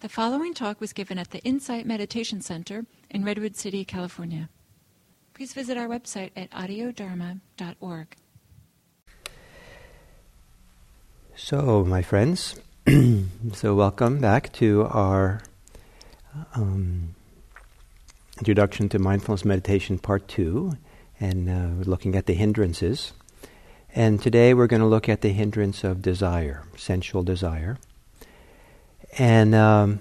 The following talk was given at the Insight Meditation Center in Redwood City, California. Please visit our website at audiodharma.org. So, my friends, so welcome back to our um, introduction to mindfulness meditation part two, and uh, looking at the hindrances. And today we're going to look at the hindrance of desire, sensual desire. And um,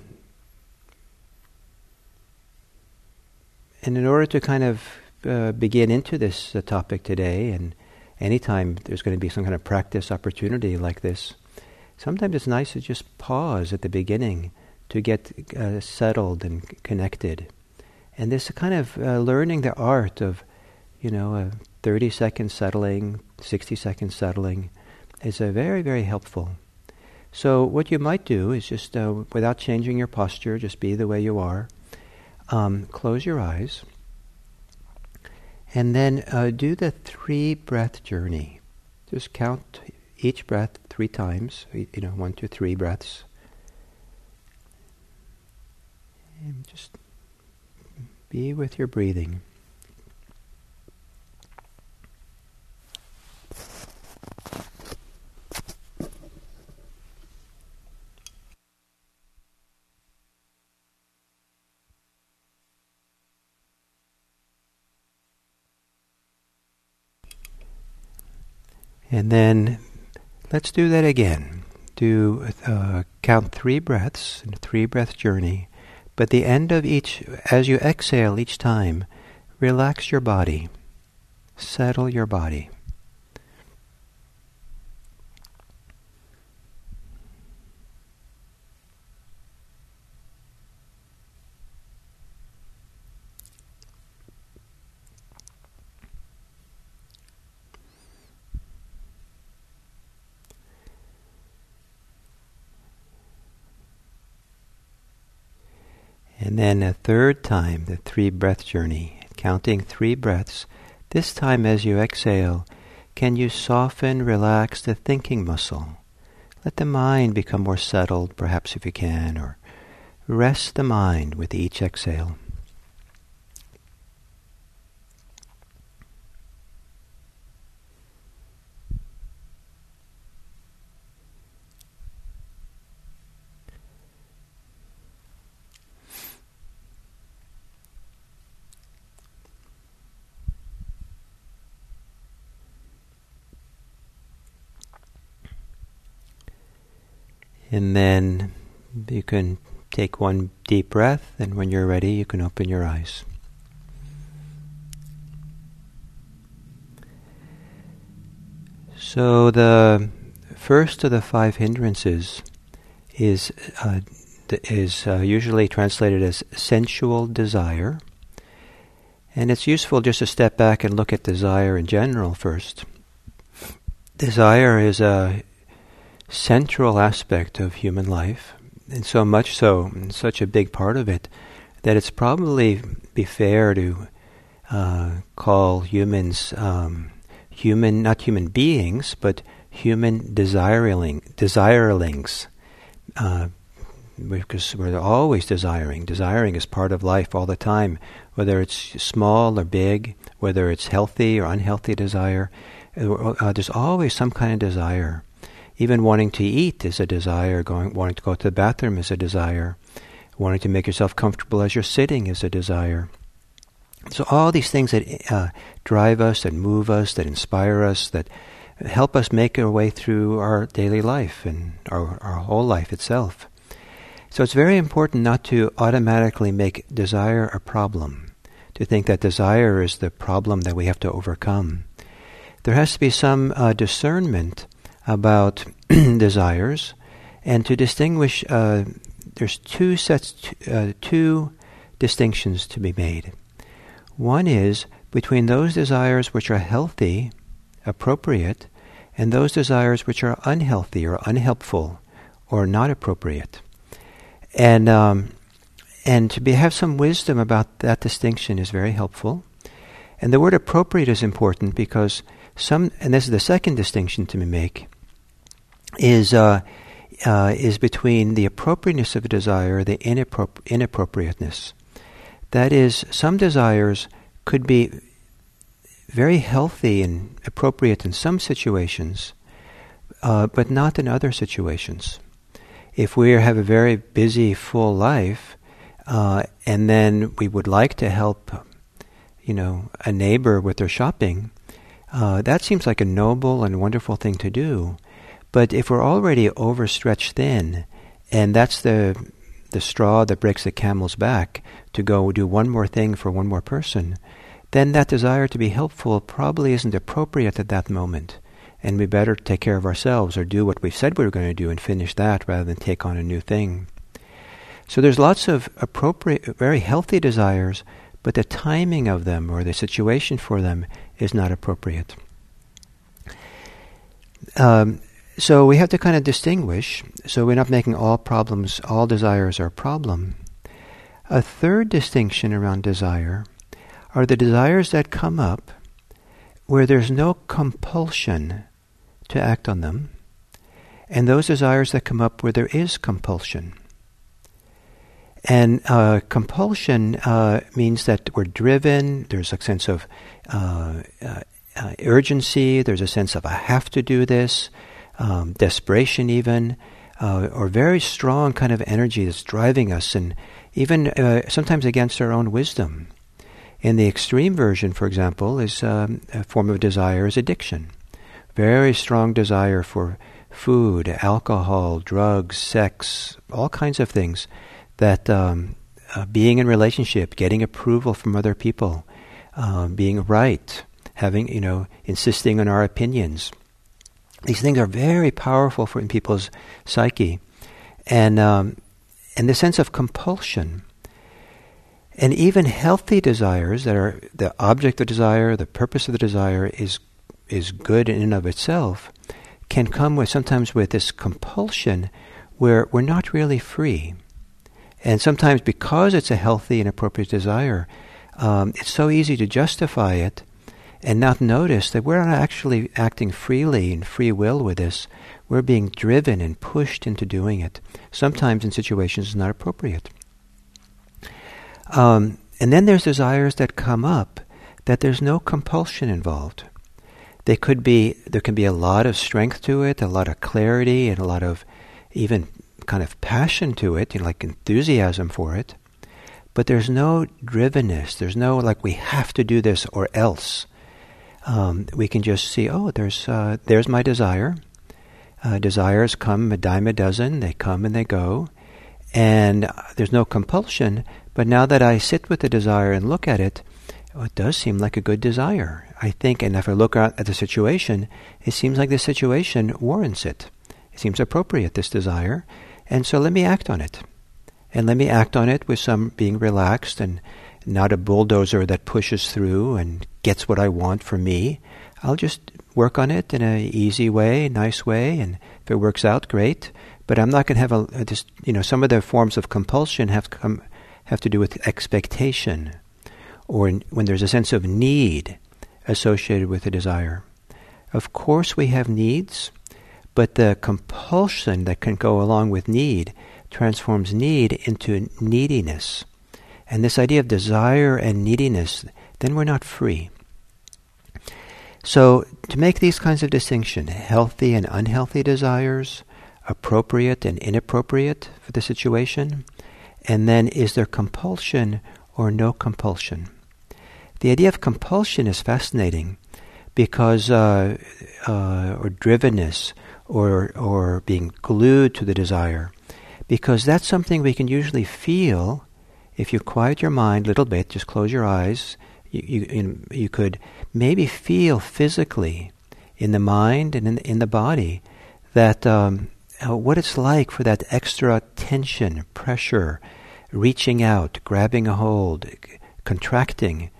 and in order to kind of uh, begin into this uh, topic today, and anytime there's going to be some kind of practice opportunity like this, sometimes it's nice to just pause at the beginning to get uh, settled and connected. And this kind of uh, learning the art of, you know, a 30 second settling, 60 second settling is a very, very helpful. So, what you might do is just, uh, without changing your posture, just be the way you are. Um, close your eyes. And then uh, do the three breath journey. Just count each breath three times, you know, one, two, three breaths. And just be with your breathing. And then let's do that again. Do uh, count three breaths a three breath journey. But the end of each, as you exhale each time, relax your body, settle your body. And then a third time, the three breath journey, counting three breaths. This time, as you exhale, can you soften, relax the thinking muscle? Let the mind become more settled, perhaps if you can, or rest the mind with each exhale. And then you can take one deep breath, and when you're ready, you can open your eyes. So, the first of the five hindrances is, uh, is uh, usually translated as sensual desire. And it's useful just to step back and look at desire in general first. Desire is a central aspect of human life, and so much so, and such a big part of it, that it's probably be fair to uh, call humans um, human, not human beings, but human desiring, desirelings. Uh, because we're always desiring. Desiring is part of life all the time, whether it's small or big, whether it's healthy or unhealthy desire. Uh, there's always some kind of desire. Even wanting to eat is a desire. Going, wanting to go to the bathroom is a desire. Wanting to make yourself comfortable as you're sitting is a desire. So all these things that uh, drive us, that move us, that inspire us, that help us make our way through our daily life and our, our whole life itself. So it's very important not to automatically make desire a problem, to think that desire is the problem that we have to overcome. There has to be some uh, discernment about desires, and to distinguish, uh, there's two sets, uh, two distinctions to be made. One is between those desires which are healthy, appropriate, and those desires which are unhealthy or unhelpful or not appropriate. And um, and to be, have some wisdom about that distinction is very helpful. And the word appropriate is important because some, and this is the second distinction to make, is uh, uh, is between the appropriateness of a desire, the inappro- inappropriateness. That is, some desires could be very healthy and appropriate in some situations, uh, but not in other situations. If we have a very busy, full life, uh, and then we would like to help, you know, a neighbor with their shopping, uh, that seems like a noble and wonderful thing to do. But if we're already overstretched thin, and that's the the straw that breaks the camel's back to go do one more thing for one more person, then that desire to be helpful probably isn't appropriate at that moment. And we better take care of ourselves or do what we said we were going to do and finish that rather than take on a new thing. So there's lots of appropriate, very healthy desires, but the timing of them or the situation for them is not appropriate. Um, so we have to kind of distinguish, so we're not making all problems, all desires are a problem. A third distinction around desire are the desires that come up where there's no compulsion to act on them, and those desires that come up where there is compulsion. And uh, compulsion uh, means that we're driven, there's a sense of uh, uh, uh, urgency, there's a sense of I have to do this, um, desperation even, uh, or very strong kind of energy that's driving us, and even sometimes against our own wisdom. In the extreme version, for example, is um, a form of desire is addiction. Very strong desire for food, alcohol, drugs, sex, all kinds of things that um, uh, being in relationship, getting approval from other people, um, being right, having, you know, insisting on our opinions. These things are very powerful for in people's psyche. And, um, and the sense of compulsion. And even healthy desires that are the object of desire, the purpose of the desire is, is good in and of itself, can come with sometimes with this compulsion where we're not really free. And sometimes because it's a healthy and appropriate desire, um, it's so easy to justify it and not notice that we're not actually acting freely and free will with this. We're being driven and pushed into doing it. Sometimes in situations not appropriate. Um, and then there's desires that come up that there's no compulsion involved. They could be there can be a lot of strength to it, a lot of clarity, and a lot of even kind of passion to it, you know, like enthusiasm for it. But there's no drivenness. There's no like we have to do this or else. Um, we can just see, oh, there's uh, there's my desire. Uh, desires come a dime a dozen. They come and they go, and uh, there's no compulsion. But now that I sit with the desire and look at it, oh, it does seem like a good desire. I think, and if I look at the situation, it seems like the situation warrants it. It seems appropriate, this desire. And so let me act on it. And let me act on it with some being relaxed and not a bulldozer that pushes through and gets what I want for me. I'll just work on it in an easy way, nice way, and if it works out, great. But I'm not going to have a, uh, just you know some of the forms of compulsion have come have to do with expectation, or in, when there's a sense of need associated with a desire. Of course, we have needs, but the compulsion that can go along with need transforms need into neediness. And this idea of desire and neediness, then we're not free. So, to make these kinds of distinction, healthy and unhealthy desires, appropriate and inappropriate for the situation, and then is there compulsion or no compulsion? The idea of compulsion is fascinating because, uh, uh, or drivenness, or, or being glued to the desire. Because that's something we can usually feel if you quiet your mind a little bit, just close your eyes. You, you, you could maybe feel physically in the mind and in, in the body that um, uh, what it's like for that extra tension, pressure, reaching out, grabbing a hold, contracting,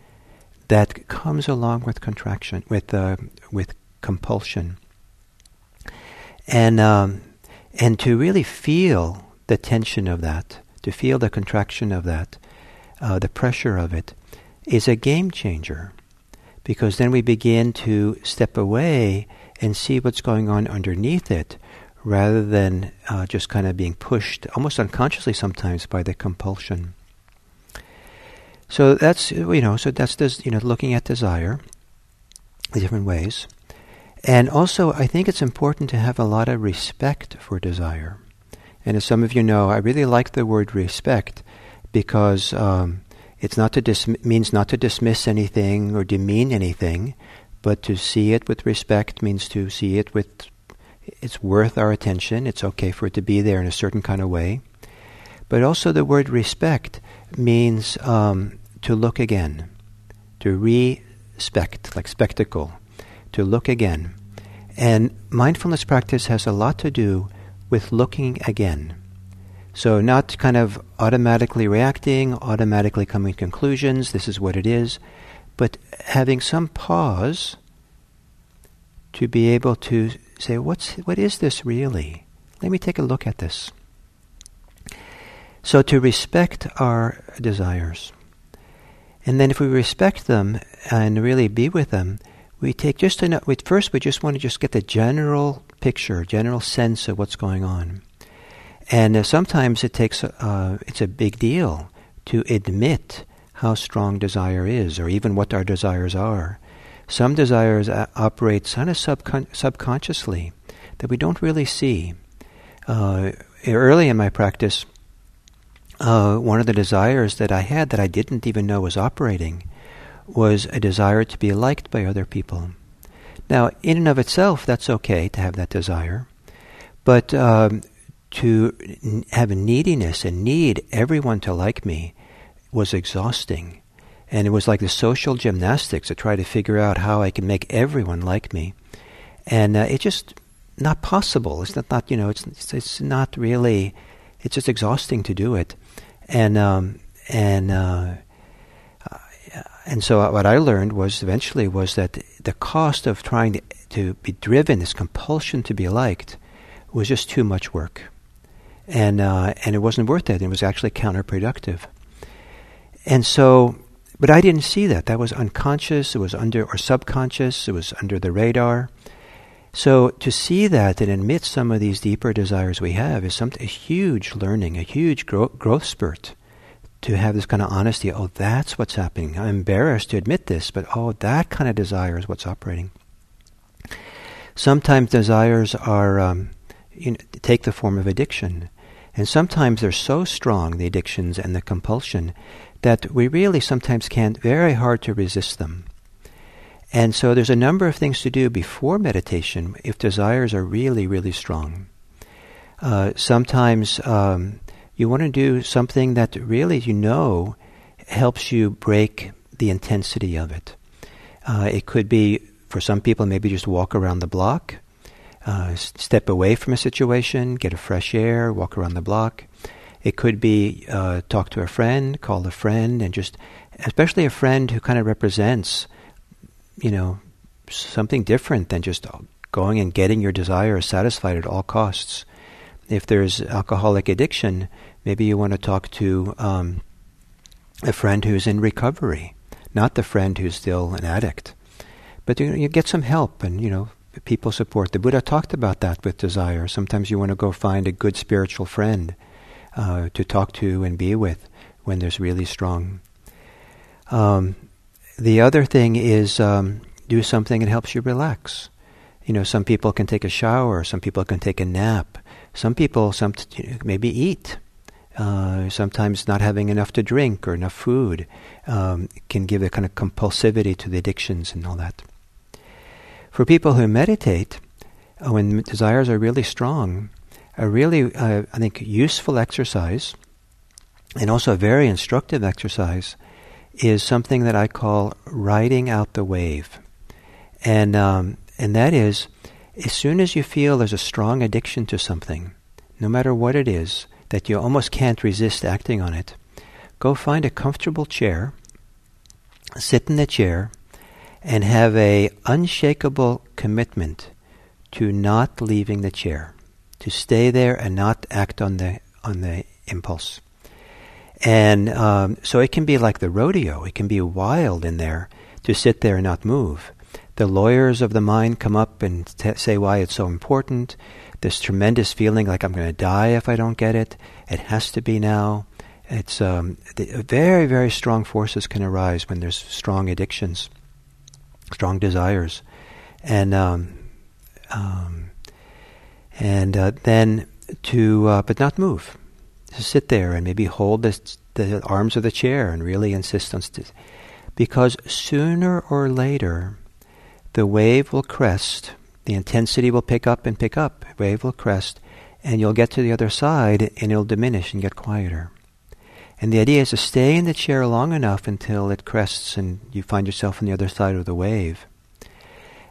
that comes along with contraction, with uh, with compulsion and um, and to really feel the tension of that, to feel the contraction of that, uh, the pressure of it, is a game changer, because then we begin to step away and see what's going on underneath it, rather than uh, just kind of being pushed, almost unconsciously sometimes, by the compulsion. So that's you know, so that's this you know, looking at desire, the different ways, and also I think it's important to have a lot of respect for desire. And as some of you know, I really like the word respect because um, it's not to dis- means not to dismiss anything or demean anything, but to see it with respect means to see it with it's worth our attention. It's okay for it to be there in a certain kind of way. But also the word respect means um, to look again, to respect, like spectacle, to look again. And mindfulness practice has a lot to do with looking again. So, not kind of automatically reacting, automatically coming to conclusions, this is what it is, but having some pause to be able to say, What's, what is this really? Let me take a look at this. So, to respect our desires. And then, if we respect them and really be with them, we take just enough. First, we just want to just get the general picture, general sense of what's going on. And uh, sometimes it takes, uh, it's a big deal to admit how strong desire is, or even what our desires are. Some desires uh, operate kind of subcon- subconsciously that we don't really see. Uh, early in my practice, uh, one of the desires that I had that I didn't even know was operating was a desire to be liked by other people. Now, in and of itself, that's okay to have that desire, but um, to n- have a neediness and need everyone to like me was exhausting. And it was like the social gymnastics to try to figure out how I can make everyone like me. And uh, it's just not possible. It's not, not you know, it's, it's, it's, not really, it's just exhausting to do it. And, um, and, uh, and so what I learned was eventually was that the cost of trying to, to be driven, this compulsion to be liked, was just too much work. And, uh, and it wasn't worth it. It was actually counterproductive. And so but I didn't see that. That was unconscious, it was under, or subconscious, it was under the radar. So to see that and admit some of these deeper desires we have is something, a huge learning, a huge growth, growth spurt. To have this kind of honesty, oh, that's what's happening. I'm embarrassed to admit this, but oh, that kind of desire is what's operating. Sometimes desires are um, you know, take the form of addiction, and sometimes they're so strong, the addictions and the compulsion, that we really sometimes can't, very hard to resist them. And so there's a number of things to do before meditation if desires are really, really strong. Uh, sometimes um, you want to do something that really you know helps you break the intensity of it. Uh, it could be, for some people, maybe just walk around the block, uh, step away from a situation, get a fresh air, walk around the block. It could be uh, talk to a friend, call a friend, and just, especially a friend who kind of represents, you know, something different than just going and getting your desire satisfied at all costs. If there's alcoholic addiction, maybe you want to talk to um, a friend who's in recovery, not the friend who's still an addict. But you, you get some help, and you know, people support. The Buddha talked about that with desire. Sometimes you want to go find a good spiritual friend uh, to talk to and be with when there's really strong. Um, the other thing is um, do something that helps you relax. You know, some people can take a shower, some people can take a nap, some people some maybe eat. Uh, sometimes not having enough to drink or enough food um, can give a kind of compulsivity to the addictions and all that. For people who meditate, uh, when desires are really strong, a really, uh, I think, useful exercise and also a very instructive exercise is something that I call riding out the wave. And, um, and that is, as soon as you feel there's a strong addiction to something, no matter what it is, that you almost can't resist acting on it, go find a comfortable chair, sit in the chair, and have a unshakable commitment to not leaving the chair to stay there and not act on the on the impulse. And um, so it can be like the rodeo. It can be wild in there to sit there and not move. the lawyers of the mind come up and t- say why it's so important. This tremendous feeling like I'm going to die if I don't get it. It has to be now. It's um, very, very strong forces can arise when there's strong addictions, strong desires, and um, um, and uh, then to uh, but not move, to sit there and maybe hold the, the arms of the chair and really insist on st- because sooner or later the wave will crest, the intensity will pick up and pick up, wave will crest, and you'll get to the other side and it'll diminish and get quieter. And the idea is to stay in the chair long enough until it crests and you find yourself on the other side of the wave.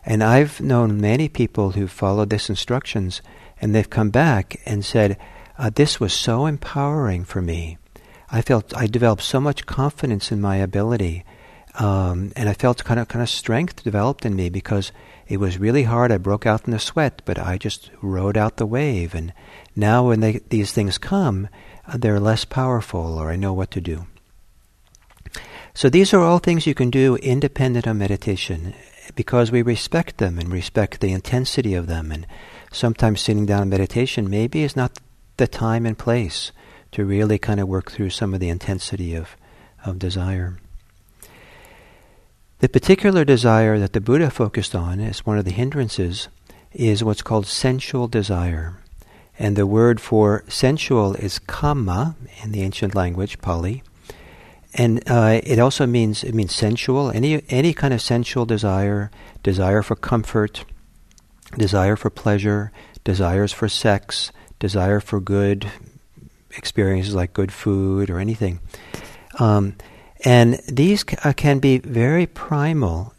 And I've known many people who followed this instructions and they've come back and said, uh, this was so empowering for me. I felt I developed so much confidence in my ability, um, and I felt kind of kind of strength developed in me because it was really hard. I broke out in a sweat, but I just rode out the wave. And now, when they, these things come, uh, they're less powerful, or I know what to do. So these are all things you can do independent of meditation, because we respect them and respect the intensity of them. And sometimes sitting down in meditation maybe is not the time and place to really kind of work through some of the intensity of, of desire. The particular desire that the Buddha focused on as one of the hindrances is what's called sensual desire. And the word for sensual is kama in the ancient language, Pali. And uh, it also means it means sensual, any any kind of sensual desire, desire for comfort, desire for pleasure, desires for sex, desire for good experiences like good food or anything. Um, and these uh, can be very primal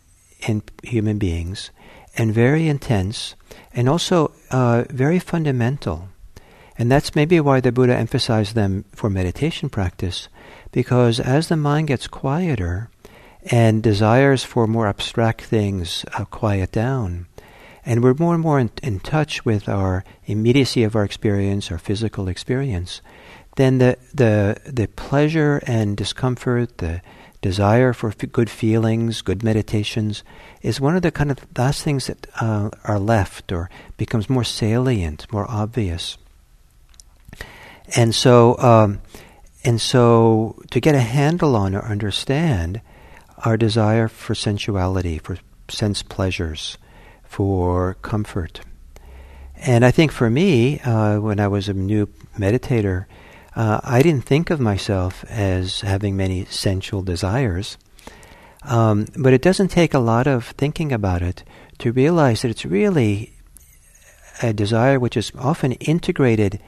in human beings and very intense and also uh, very fundamental. And that's maybe why the Buddha emphasized them for meditation practice, because as the mind gets quieter and desires for more abstract things uh, quiet down, and we're more and more in, in touch with our immediacy of our experience, our physical experience, then the, the, the pleasure and discomfort, the desire for f- good feelings, good meditations, is one of the kind of last things that uh, are left or becomes more salient, more obvious. And so, um, and so, to get a handle on or understand our desire for sensuality, for sense pleasures, for comfort. And I think for me, uh, when I was a new meditator, uh, I didn't think of myself as having many sensual desires. Um, but it doesn't take a lot of thinking about it to realize that it's really a desire which is often integrated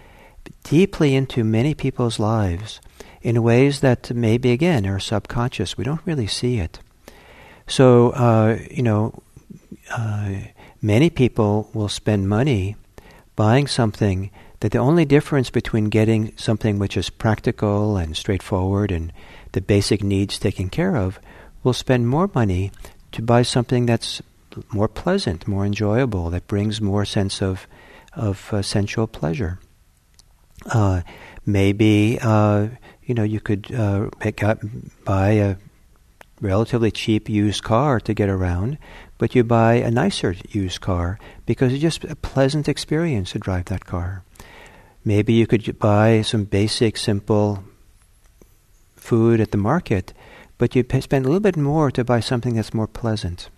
deeply into many people's lives in ways that maybe, again, are subconscious. We don't really see it. So, uh, you know, uh, many people will spend money buying something that the only difference between getting something which is practical and straightforward and the basic needs taken care of will spend more money to buy something that's more pleasant, more enjoyable, that brings more sense of of uh, sensual pleasure. Uh, maybe uh, you know you could uh, buy a relatively cheap used car to get around, but you buy a nicer used car because it's just a pleasant experience to drive that car. Maybe you could buy some basic, simple food at the market, but you spend a little bit more to buy something that's more pleasant.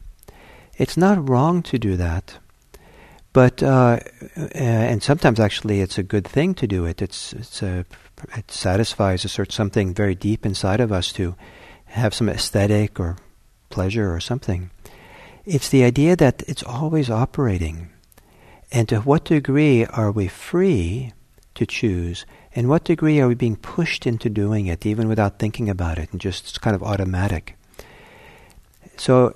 It's not wrong to do that, but uh, and sometimes actually it's a good thing to do it. It's it's a it satisfies a certain something very deep inside of us to have some aesthetic or pleasure or something. It's the idea that it's always operating, and to what degree are we free to choose? And what degree are we being pushed into doing it, even without thinking about it, and just kind of automatic? So,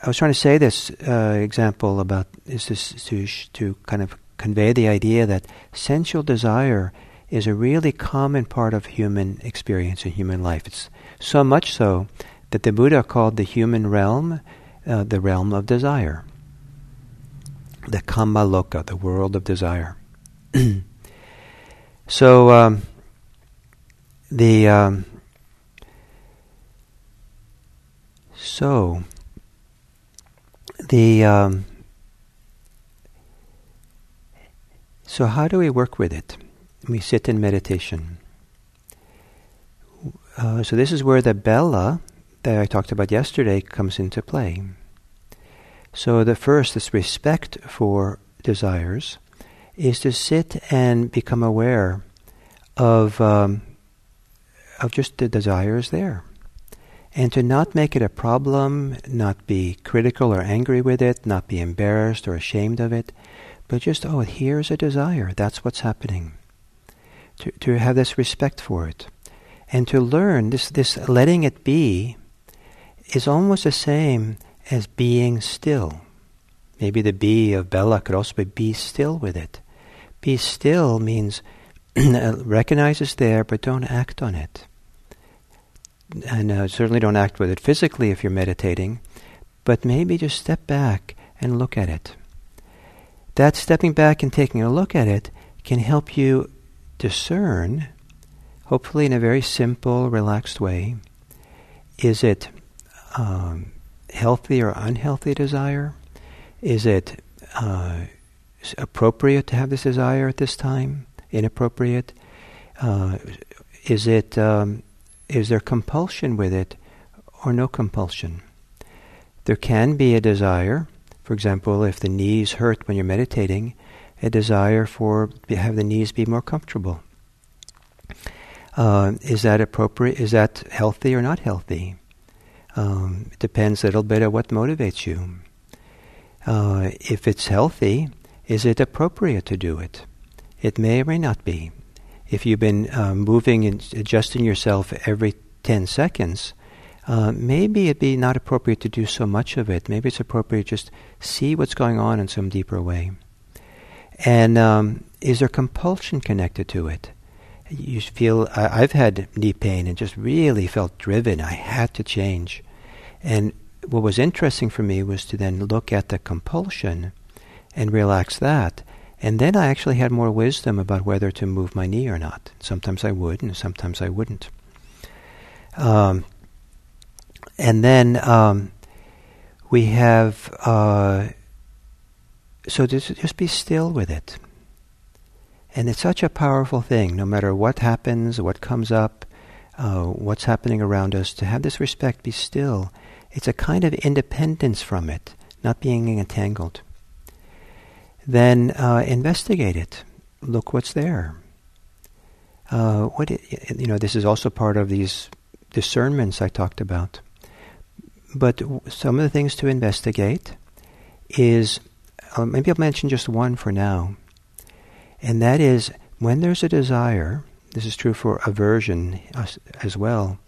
I was trying to say this uh, example about is this to to kind of convey the idea that sensual desire is a really common part of human experience in human life. It's so much so that the Buddha called the human realm uh, the realm of desire, the Kama Loka, the world of desire. So um, the um, so the um, so how do we work with it? We sit in meditation. Uh, so this is where the Bella that I talked about yesterday comes into play. So the first, this respect for desires, is to sit and become aware of um, of just the desires there, and to not make it a problem, not be critical or angry with it, not be embarrassed or ashamed of it, but just oh, here's a desire. That's what's happening. To to have this respect for it, and to learn this this letting it be is almost the same as being still. Maybe the be of Bella could also be be still with it. Be still means recognize it's there, but don't act on it. And uh, certainly don't act with it physically if you're meditating, but maybe just step back and look at it. That stepping back and taking a look at it can help you discern, hopefully in a very simple, relaxed way, is it um, healthy or unhealthy desire? Is it uh, appropriate to have this desire at this time? Inappropriate? Uh, is it um, is there compulsion with it, or no compulsion? There can be a desire. For example, if the knees hurt when you're meditating, a desire for have the knees be more comfortable. Uh, is that appropriate? Is that healthy or not healthy? Um, it depends a little bit on what motivates you. Uh, if it's healthy, is it appropriate to do it? It may or may not be. If you've been uh, moving and adjusting yourself every 10 seconds, uh, maybe it'd be not appropriate to do so much of it. Maybe it's appropriate to just see what's going on in some deeper way. And um, is there compulsion connected to it? You feel, I've had knee pain and just really felt driven. I had to change. And what was interesting for me was to then look at the compulsion and relax that. And then I actually had more wisdom about whether to move my knee or not. Sometimes I would, and sometimes I wouldn't. Um, and then um, we have, uh, so just, just be still with it. And it's such a powerful thing, no matter what happens, what comes up, uh, what's happening around us, to have this respect, be still. It's a kind of independence from it, not being entangled. Then uh, investigate it. Look what's there. Uh, what it, you know, this is also part of these discernments I talked about. But some of the things to investigate is uh, maybe I'll mention just one for now. And that is when there's a desire, this is true for aversion as, well,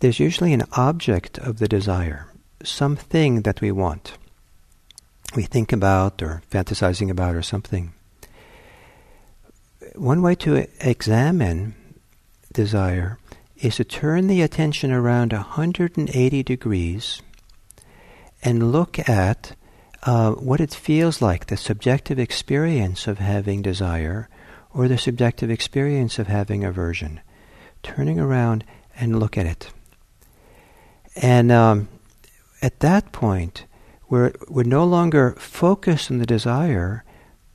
there's usually an object of the desire, something that we want, we think about or fantasizing about or something. One way to examine desire is to turn the attention around 180 degrees and look at uh, what it feels like, the subjective experience of having desire or the subjective experience of having aversion. Turning around and look at it. And um, at that point, we're, we're no longer focused on the desire,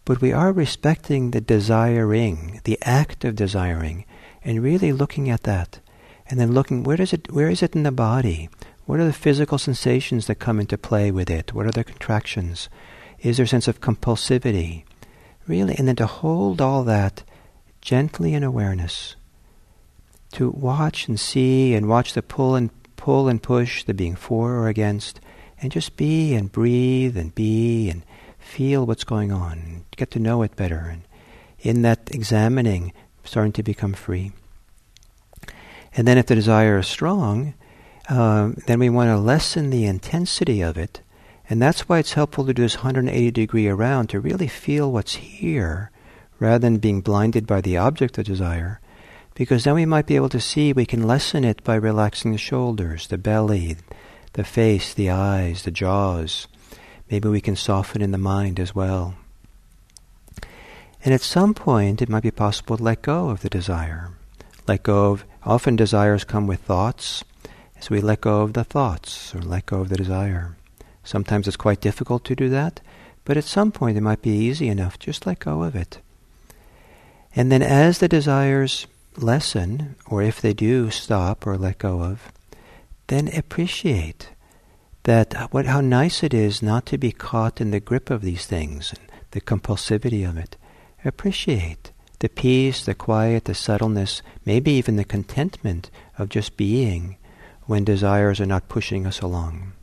but we are respecting the desiring, the act of desiring, and really looking at that. And then looking, where, does it, where is it in the body? What are the physical sensations that come into play with it? What are the contractions? Is there a sense of compulsivity? Really, and then to hold all that gently in awareness. To watch and see and watch the pull and pull and push, the being for or against, and just be and breathe and be and feel what's going on, get to know it better. And in that examining, starting to become free. And then if the desire is strong, um, then we want to lessen the intensity of it. And that's why it's helpful to do this 180 degree around to really feel what's here rather than being blinded by the object of desire. Because then we might be able to see we can lessen it by relaxing the shoulders, the belly, the face, the eyes, the jaws. Maybe we can soften in the mind as well. And at some point, it might be possible to let go of the desire. Let go of, often desires come with thoughts, so we let go of the thoughts or let go of the desire. Sometimes it's quite difficult to do that, but at some point it might be easy enough. Just let go of it. And then as the desires lessen, or if they do stop or let go of, then appreciate that uh, what how nice it is not to be caught in the grip of these things and the compulsivity of it. Appreciate the peace, the quiet, the subtleness, maybe even the contentment of just being when desires are not pushing us along.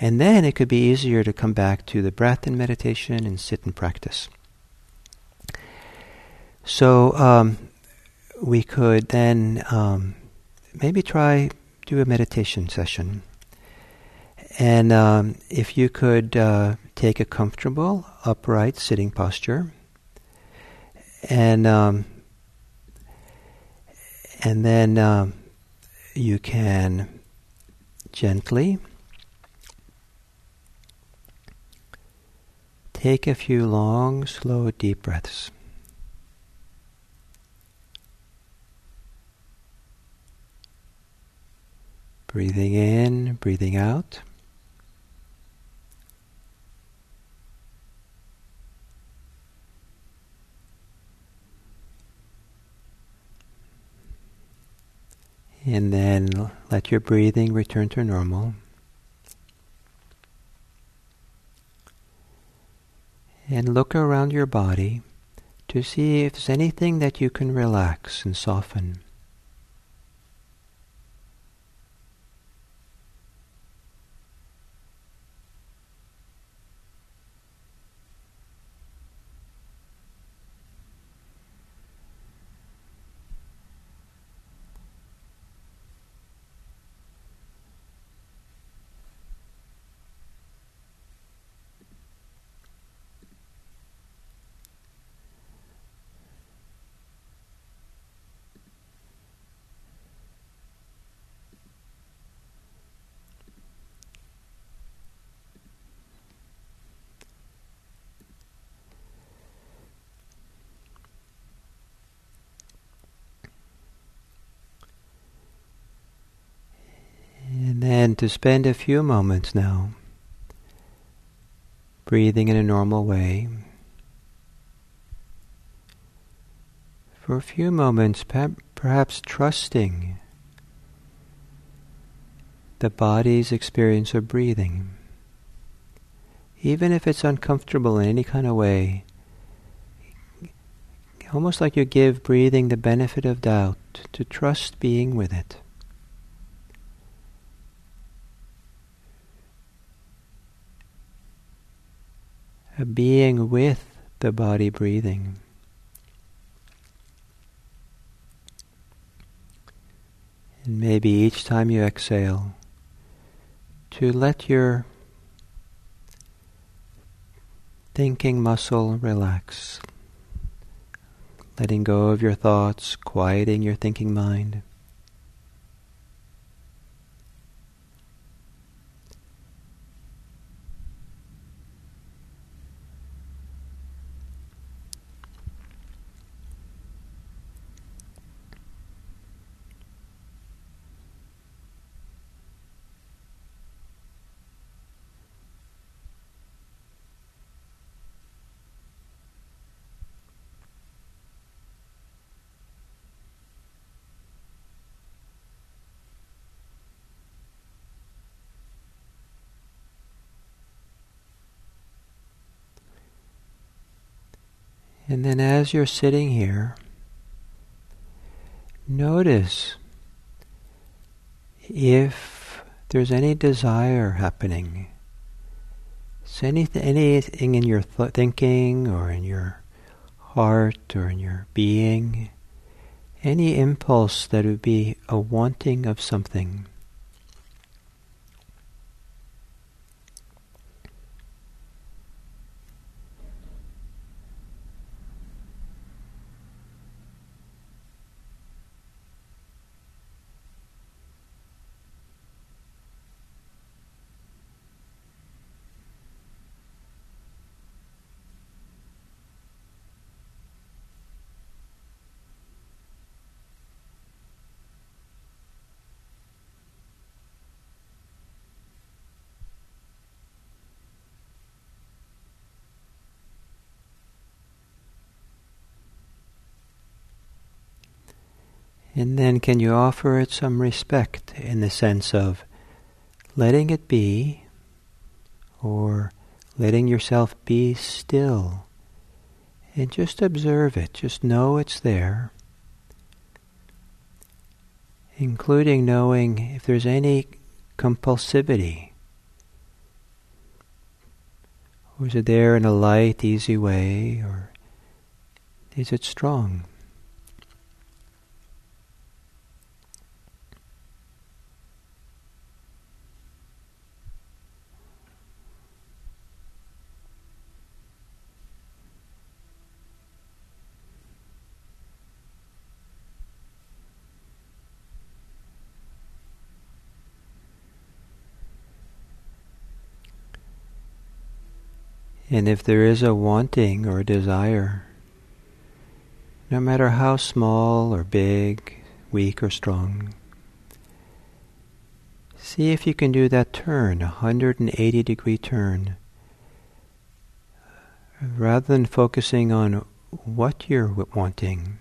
And then it could be easier to come back to the breath and meditation and sit and practice. So um, we could then um, maybe try do a meditation session. And um, if you could uh, take a comfortable, upright sitting posture, and um, and then um, you can gently take a few long, slow, deep breaths. Breathing in, breathing out. And then let your breathing return to normal. And look around your body to see if there's anything that you can relax and soften. And to spend a few moments now breathing in a normal way. For a few moments, perhaps trusting the body's experience of breathing. Even if it's uncomfortable in any kind of way, almost like you give breathing the benefit of doubt to trust being with it. Being with the body breathing. And maybe each time you exhale, to let your thinking muscle relax, letting go of your thoughts, quieting your thinking mind. And then as you're sitting here, notice if there's any desire happening. Is anything, anything in your th- thinking or in your heart or in your being, any impulse that would be a wanting of something. And then can you offer it some respect in the sense of letting it be or letting yourself be still and just observe it, just know it's there, including knowing if there's any compulsivity. Or is it there in a light, easy way, or is it strong? And if there is a wanting or a desire, no matter how small or big, weak or strong, see if you can do that turn, a 180 degree turn. Rather than focusing on what you're wanting,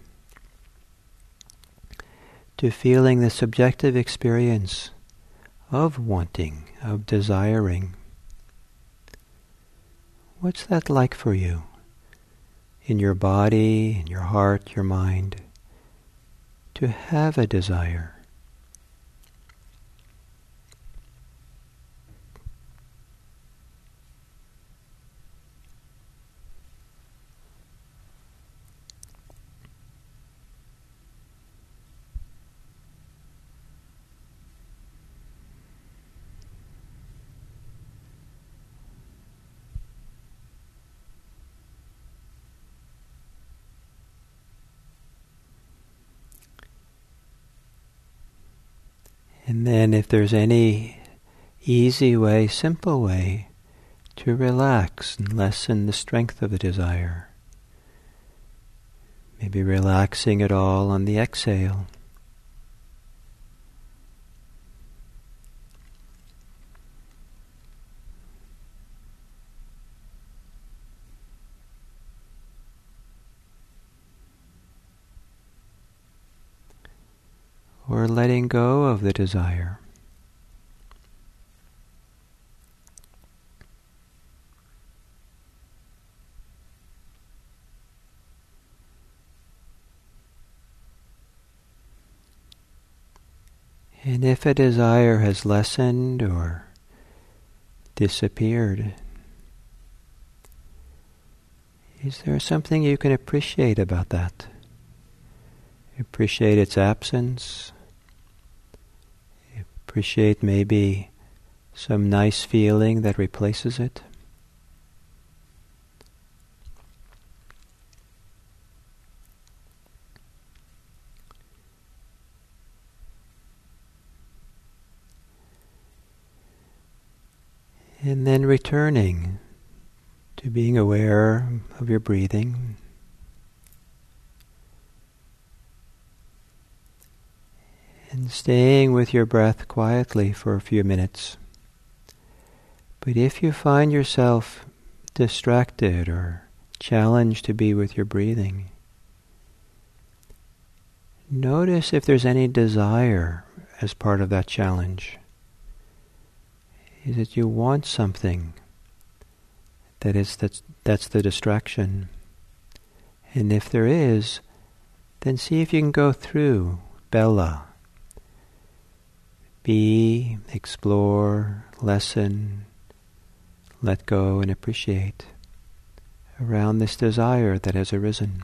to feeling the subjective experience of wanting, of desiring. What's that like for you? In your body, in your heart, your mind, to have a desire. And then, if there's any easy way, simple way to relax and lessen the strength of the desire, maybe relaxing it all on the exhale. Or letting go of the desire. And if a desire has lessened or disappeared, is there something you can appreciate about that? Appreciate its absence, appreciate maybe some nice feeling that replaces it. And then returning to being aware of your breathing. And staying with your breath quietly for a few minutes. But if you find yourself distracted or challenged to be with your breathing, notice if there's any desire as part of that challenge. Is it you want something that is that's that's the distraction? And if there is, then see if you can go through Bella be, explore, lessen, let go, and appreciate around this desire that has arisen.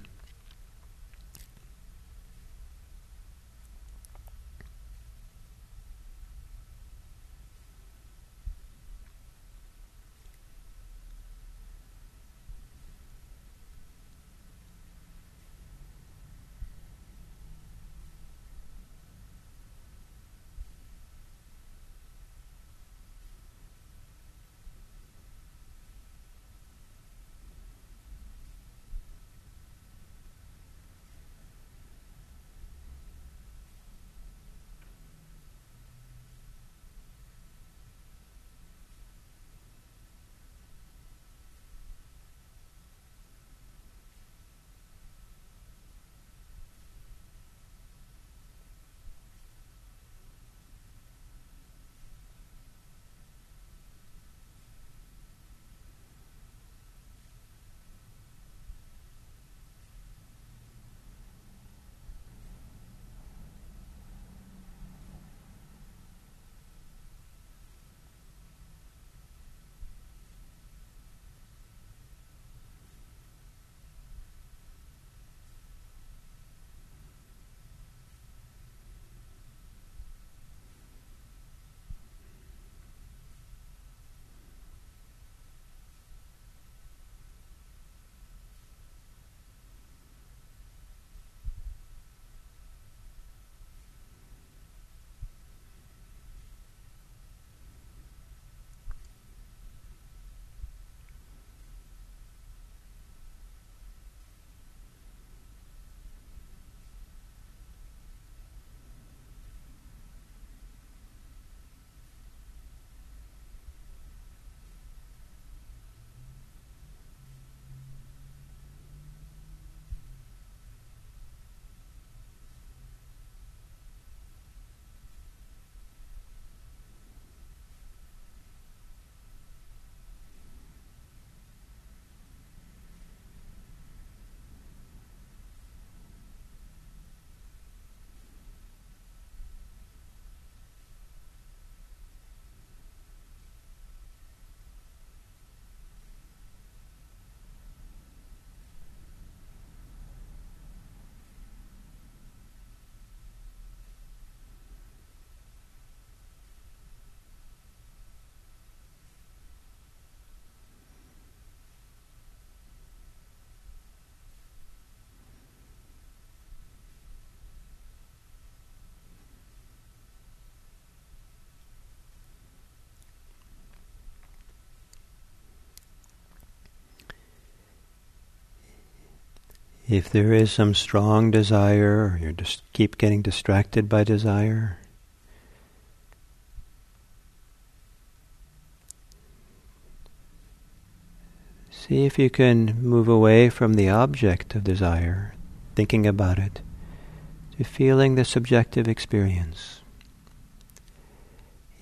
If there is some strong desire, or you just keep getting distracted by desire, see if you can move away from the object of desire, thinking about it, to feeling the subjective experience.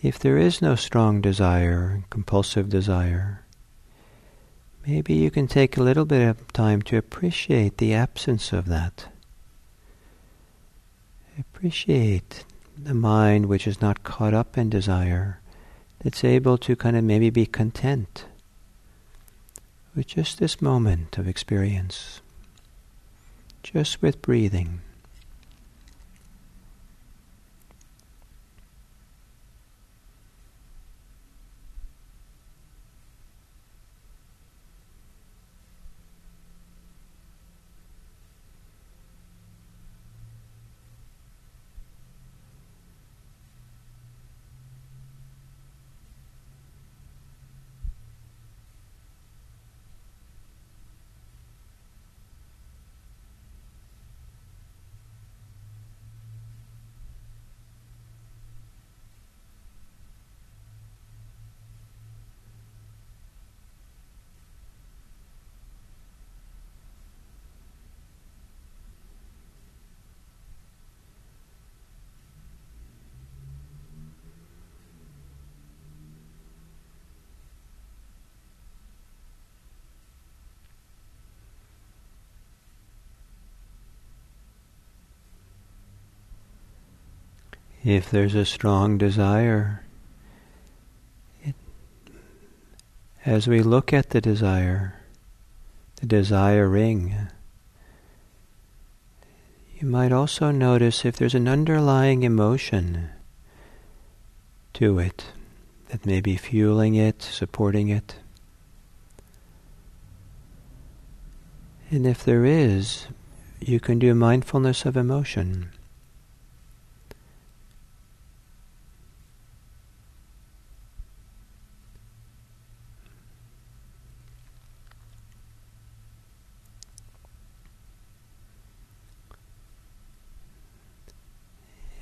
If there is no strong desire, compulsive desire, maybe you can take a little bit of time to appreciate the absence of that. Appreciate the mind which is not caught up in desire, that's able to kind of maybe be content with just this moment of experience, just with breathing. If there's a strong desire, it, as we look at the desire, the desiring, you might also notice if there's an underlying emotion to it that may be fueling it, supporting it. And if there is, you can do mindfulness of emotion.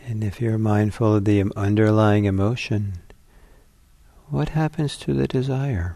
And if you're mindful of the underlying emotion, what happens to the desire?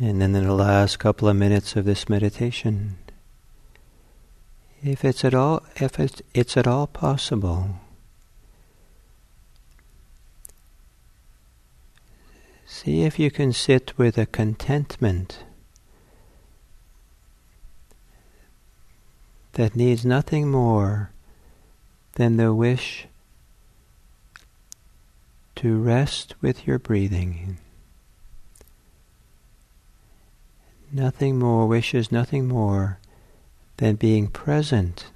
And then in the last couple of minutes of this meditation, if it's at all if it's, it's at all possible, see if you can sit with a contentment that needs nothing more than the wish to rest with your breathing. Nothing more, wishes nothing more than being present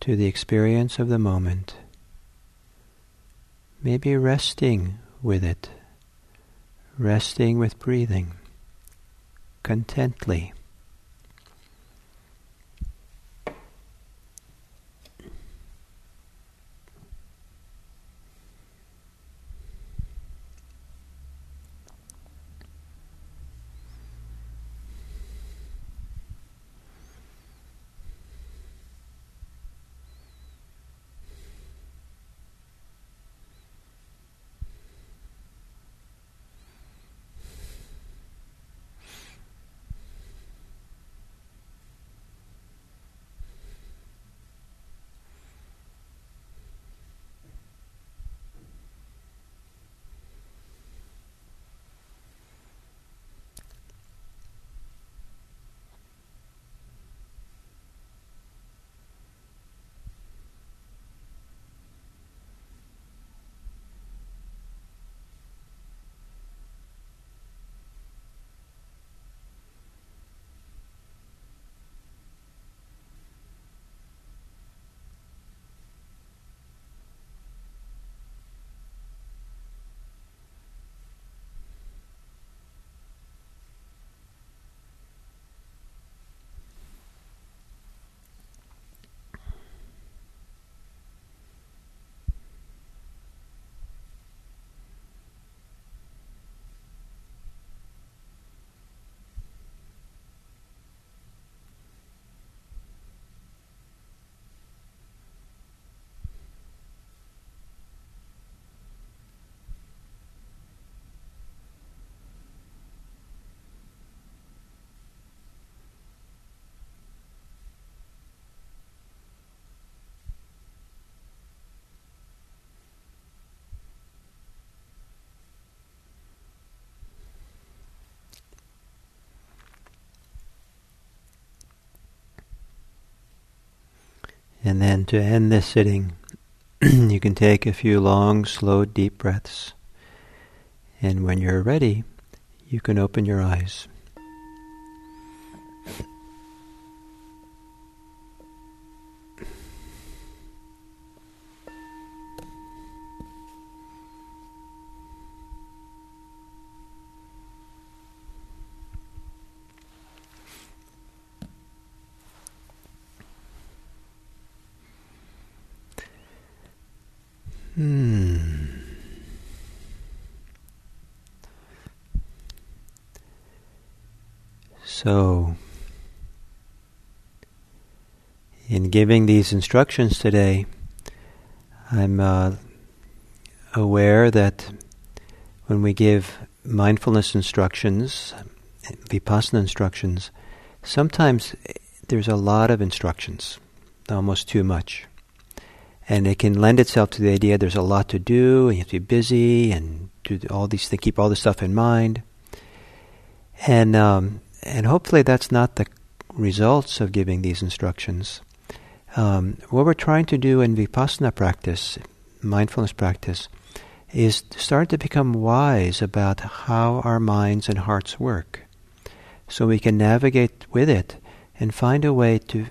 to the experience of the moment. Maybe resting with it, resting with breathing, contently. And then to end this sitting, you can take a few long, slow, deep breaths. And when you're ready, you can open your eyes. Hmm. So, in giving these instructions today, I'm uh, aware that when we give mindfulness instructions, vipassana instructions, sometimes there's a lot of instructions, almost too much and it can lend itself to the idea there's a lot to do, and you have to be busy and do all these things, keep all this stuff in mind, and um, and hopefully that's not the results of giving these instructions. Um, what we're trying to do in vipassana practice, mindfulness practice, is to start to become wise about how our minds and hearts work, so we can navigate with it and find a way to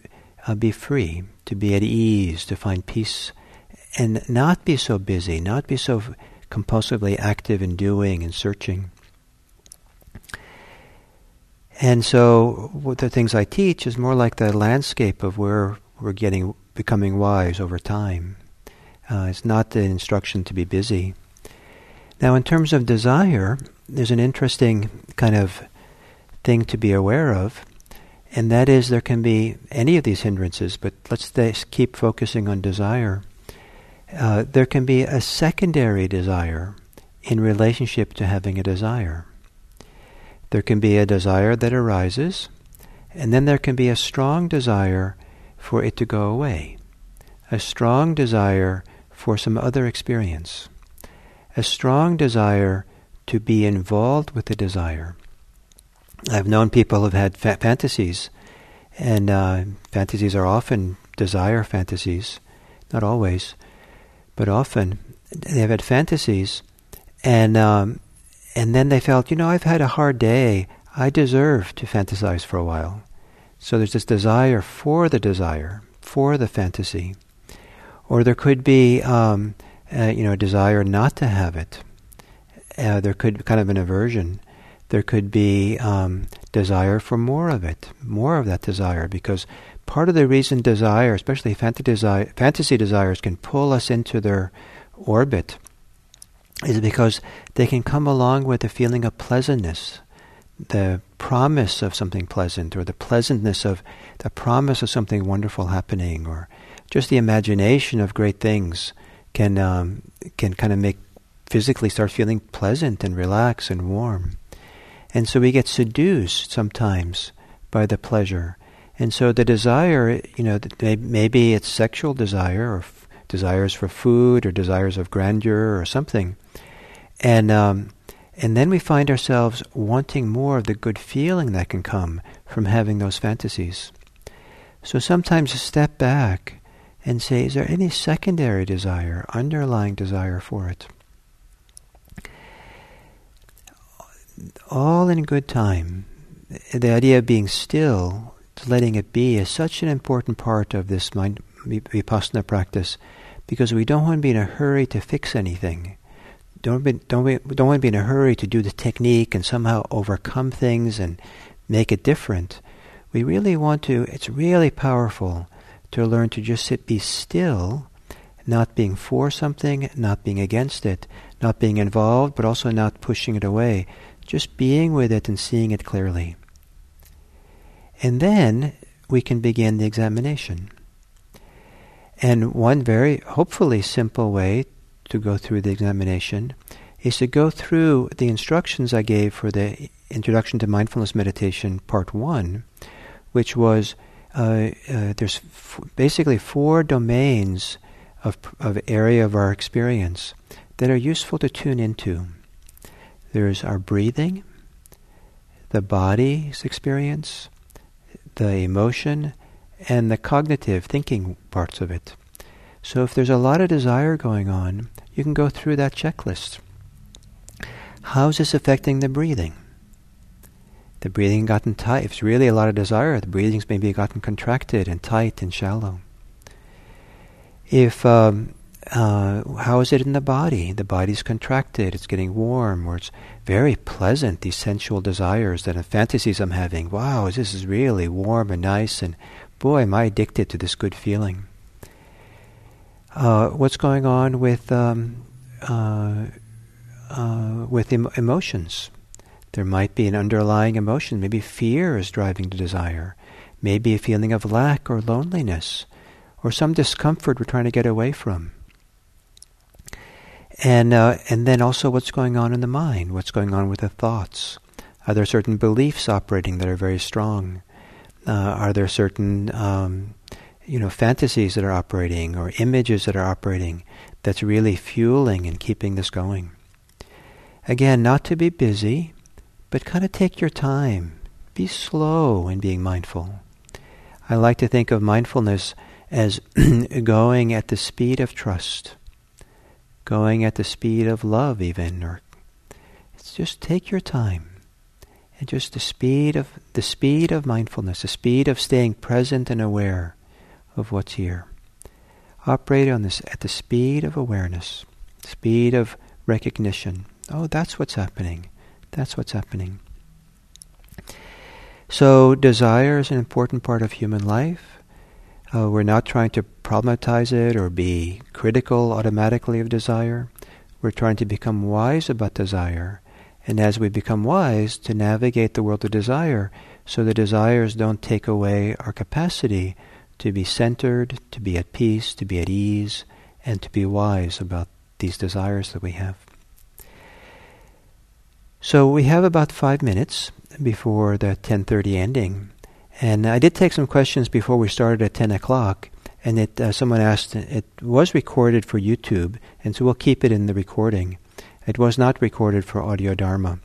uh, be free to be at ease, to find peace, and not be so busy, not be so compulsively active in doing and searching. And so, what the things I teach is more like the landscape of where we're getting becoming wise over time. Uh, it's not the instruction to be busy. Now, in terms of desire, there's an interesting kind of thing to be aware of and that is there can be any of these hindrances, but let's keep focusing on desire. Uh, there can be a secondary desire in relationship to having a desire. There can be a desire that arises, and then there can be a strong desire for it to go away, a strong desire for some other experience, a strong desire to be involved with the desire. I've known people who've had fa- fantasies, and uh, fantasies are often desire fantasies, not always, but often they've had fantasies, and um, and then they felt, you know, I've had a hard day. I deserve to fantasize for a while. So there's this desire for the desire, for the fantasy, or there could be, um, uh, you know, a desire not to have it. Uh, there could be kind of an aversion there could be um, desire for more of it, more of that desire, because part of the reason desire, especially fantasy, desire, fantasy desires, can pull us into their orbit is because they can come along with a feeling of pleasantness, the promise of something pleasant, or the pleasantness of the promise of something wonderful happening, or just the imagination of great things can um, can kind of make physically start feeling pleasant and relaxed and warm. And so we get seduced sometimes by the pleasure. And so the desire, you know, maybe it's sexual desire or f- desires for food or desires of grandeur or something. And, um, and then we find ourselves wanting more of the good feeling that can come from having those fantasies. So sometimes step back and say, is there any secondary desire, underlying desire for it? all in good time. The idea of being still, letting it be, is such an important part of this mind, vipassana practice because we don't want to be in a hurry to fix anything. Don't, be, don't, be, don't want to be in a hurry to do the technique and somehow overcome things and make it different. We really want to, it's really powerful to learn to just sit, be still, not being for something, not being against it, not being involved, but also not pushing it away just being with it and seeing it clearly. And then we can begin the examination. And one very, hopefully, simple way to go through the examination is to go through the instructions I gave for the Introduction to Mindfulness Meditation, Part 1, which was uh, uh, there's f- basically four domains of, of area of our experience that are useful to tune into. There's our breathing, the body's experience, the emotion, and the cognitive thinking parts of it. So if there's a lot of desire going on, you can go through that checklist. How's this affecting the breathing? The breathing gotten tight. If it's really a lot of desire, the breathing's maybe gotten contracted and tight and shallow. If um, uh, how is it in the body? The body's contracted, it's getting warm, or it's very pleasant, these sensual desires that the fantasies I'm having. Wow, this is really warm and nice, and boy, am I addicted to this good feeling. Uh, what's going on with um, uh, uh, with em- emotions? There might be an underlying emotion. Maybe fear is driving the desire. Maybe a feeling of lack or loneliness, or some discomfort we're trying to get away from and uh, and then also what's going on in the mind, what's going on with the thoughts. Are there certain beliefs operating that are very strong? Uh, are there certain um, you know fantasies that are operating or images that are operating that's really fueling and keeping this going? Again, not to be busy, but kind of take your time. Be slow in being mindful. I like to think of mindfulness as going at the speed of trust going at the speed of love even or it's just take your time and just the speed of the speed of mindfulness the speed of staying present and aware of what's here. Operate on this at the speed of awareness speed of recognition. Oh that's what's happening. That's what's happening. So desire is an important part of human life. Uh, we're not trying to problematize it or be critical automatically of desire. We're trying to become wise about desire. And as we become wise, to navigate the world of desire so the desires don't take away our capacity to be centered, to be at peace, to be at ease, and to be wise about these desires that we have. So we have about five minutes before the 10:30 ending, and I did take some questions before we started at 10 o'clock, and it, uh, someone asked, it was recorded for YouTube, and so we'll keep it in the recording. It was not recorded for Audio Dharma.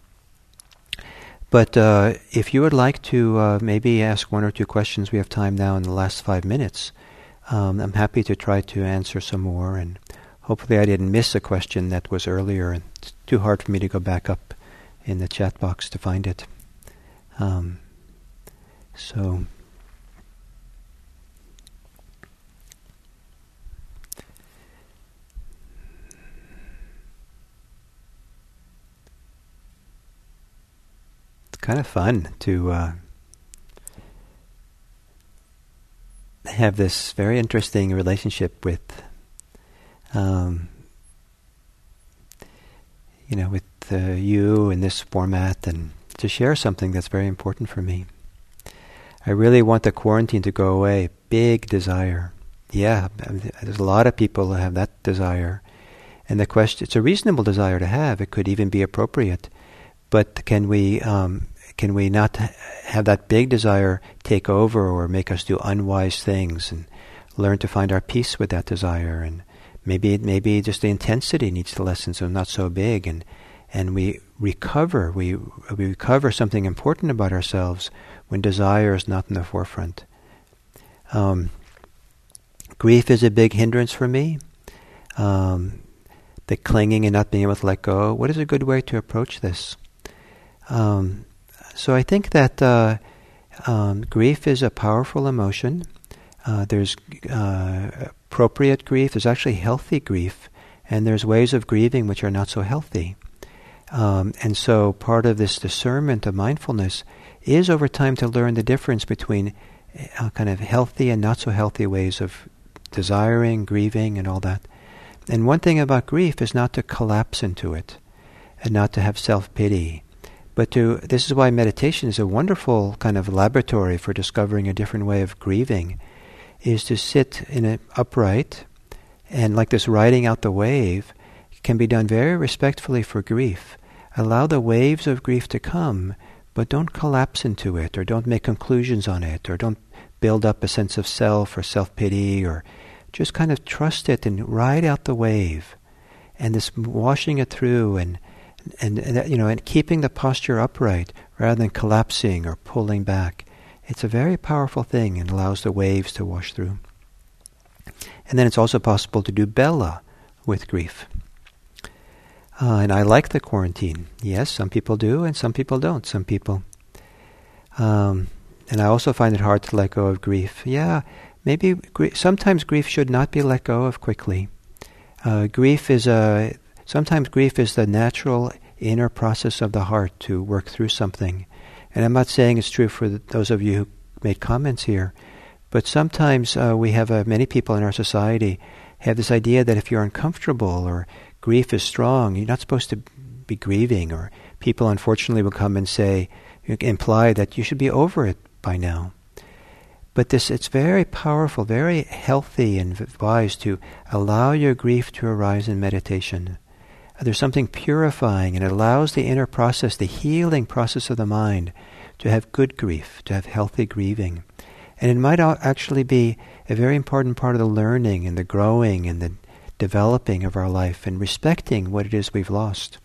But uh, if you would like to uh, maybe ask one or two questions, we have time now in the last five minutes. Um, I'm happy to try to answer some more, and hopefully I didn't miss a question that was earlier. It's too hard for me to go back up in the chat box to find it. Um, so, kind of fun to uh, have this very interesting relationship with, um, you know, with uh, you in this format and to share something that's very important for me. I really want the quarantine to go away. Big desire. Yeah, there's a lot of people who have that desire. And the question, it's a reasonable desire to have. It could even be appropriate. But can we, um, can we not have that big desire take over or make us do unwise things and learn to find our peace with that desire? And maybe, maybe just the intensity needs to lessen so not so big. And, and we recover, we, we recover something important about ourselves when desire is not in the forefront. Um, grief is a big hindrance for me. Um, the clinging and not being able to let go. What is a good way to approach this? Um, so I think that uh, um, grief is a powerful emotion. Uh, there's uh, appropriate grief. There's actually healthy grief, and there's ways of grieving which are not so healthy. Um, and so part of this discernment of mindfulness is over time to learn the difference between uh, kind of healthy and not so healthy ways of desiring, grieving, and all that. And one thing about grief is not to collapse into it and not to have self pity, but to. This is why meditation is a wonderful kind of laboratory for discovering a different way of grieving, is to sit in an upright and like this riding out the wave can be done very respectfully for grief. Allow the waves of grief to come but don't collapse into it or don't make conclusions on it or don't build up a sense of self or self pity or just kind of trust it and ride out the wave and this washing it through and and, and you know and keeping the posture upright rather than collapsing or pulling back It's a very powerful thing and allows the waves to wash through. And then it's also possible to do Bella with grief. Uh, and I like the quarantine. Yes, some people do, and some people don't. Some people. Um, and I also find it hard to let go of grief. Yeah, maybe gr- sometimes grief should not be let go of quickly. Uh, grief is a sometimes grief is the natural inner process of the heart to work through something. And I'm not saying it's true for those of you who made comments here, but sometimes uh, we have uh, many people in our society have this idea that if you're uncomfortable or grief is strong, you're not supposed to be grieving, or people unfortunately will come and say, imply that you should be over it by now. But this, it's very powerful, very healthy and wise to allow your grief to arise in meditation. There's something purifying, and it allows the inner process, the healing process of the mind, to have good grief, to have healthy grieving. And it might actually be a very important part of the learning and the growing and the developing of our life and respecting what it is we've lost.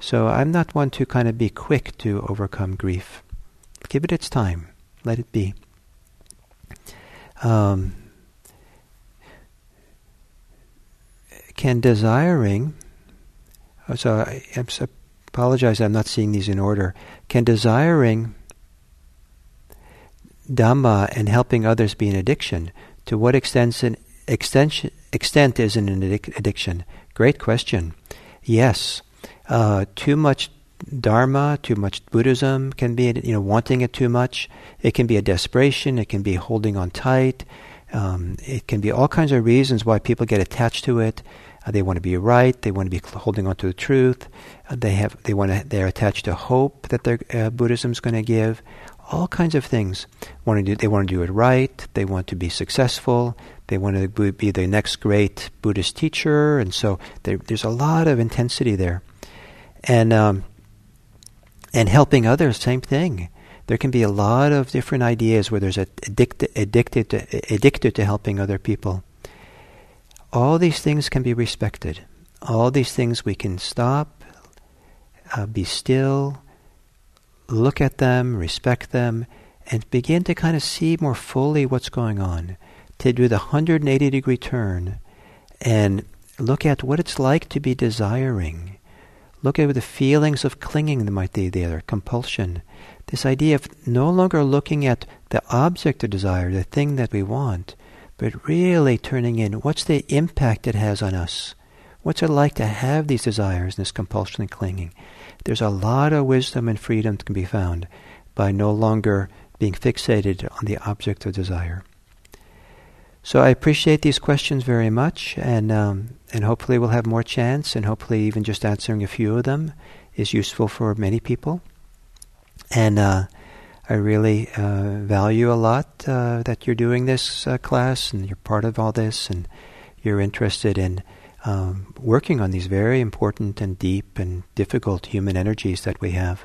So I'm not one to kind of be quick to overcome grief. Give it its time. Let it be. Um, can desiring, so I, I apologize, I'm not seeing these in order. Can desiring Dhamma and helping others be an addiction? To what extent, extent is an addiction? Great question. Yes. Uh, too much dharma, too much Buddhism can be, you know, wanting it too much. It can be a desperation. It can be holding on tight. Um, it can be all kinds of reasons why people get attached to it. Uh, they want to be right. They want to be holding on to the truth. Uh, they have. They want to. They're attached to hope that their uh, Buddhism is going to give all kinds of things. Want to do, they want to do it right. They want to be successful. They want to be the next great Buddhist teacher, and so there's a lot of intensity there. And um, and helping others, same thing. There can be a lot of different ideas where there's a addicted addicted to, addicted to helping other people. All these things can be respected. All these things we can stop, uh, be still, look at them, respect them, and begin to kind of see more fully what's going on. To do the 180 degree turn and look at what it's like to be desiring. Look at the feelings of clinging that might be there, compulsion. This idea of no longer looking at the object of desire, the thing that we want, but really turning in what's the impact it has on us? What's it like to have these desires and this compulsion and clinging? There's a lot of wisdom and freedom that can be found by no longer being fixated on the object of desire. So I appreciate these questions very much, and um, and hopefully we'll have more chance, and hopefully even just answering a few of them is useful for many people. And uh, I really uh, value a lot uh, that you're doing this uh, class, and you're part of all this, and you're interested in um, working on these very important and deep and difficult human energies that we have.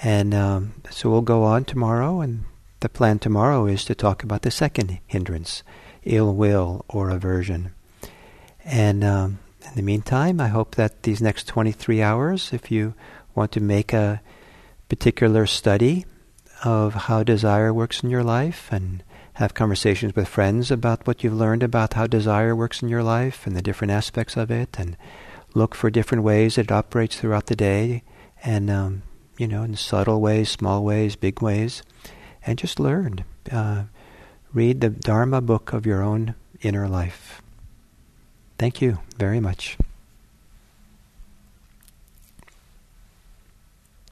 And um, so we'll go on tomorrow, and the plan tomorrow is to talk about the second hindrance, ill will or aversion. And um, in the meantime, I hope that these next 23 hours, if you want to make a particular study of how desire works in your life and have conversations with friends about what you've learned about how desire works in your life and the different aspects of it, and look for different ways that it operates throughout the day, and um, you know, in subtle ways, small ways, big ways, and just learn. Uh, read the Dharma book of your own inner life. Thank you very much.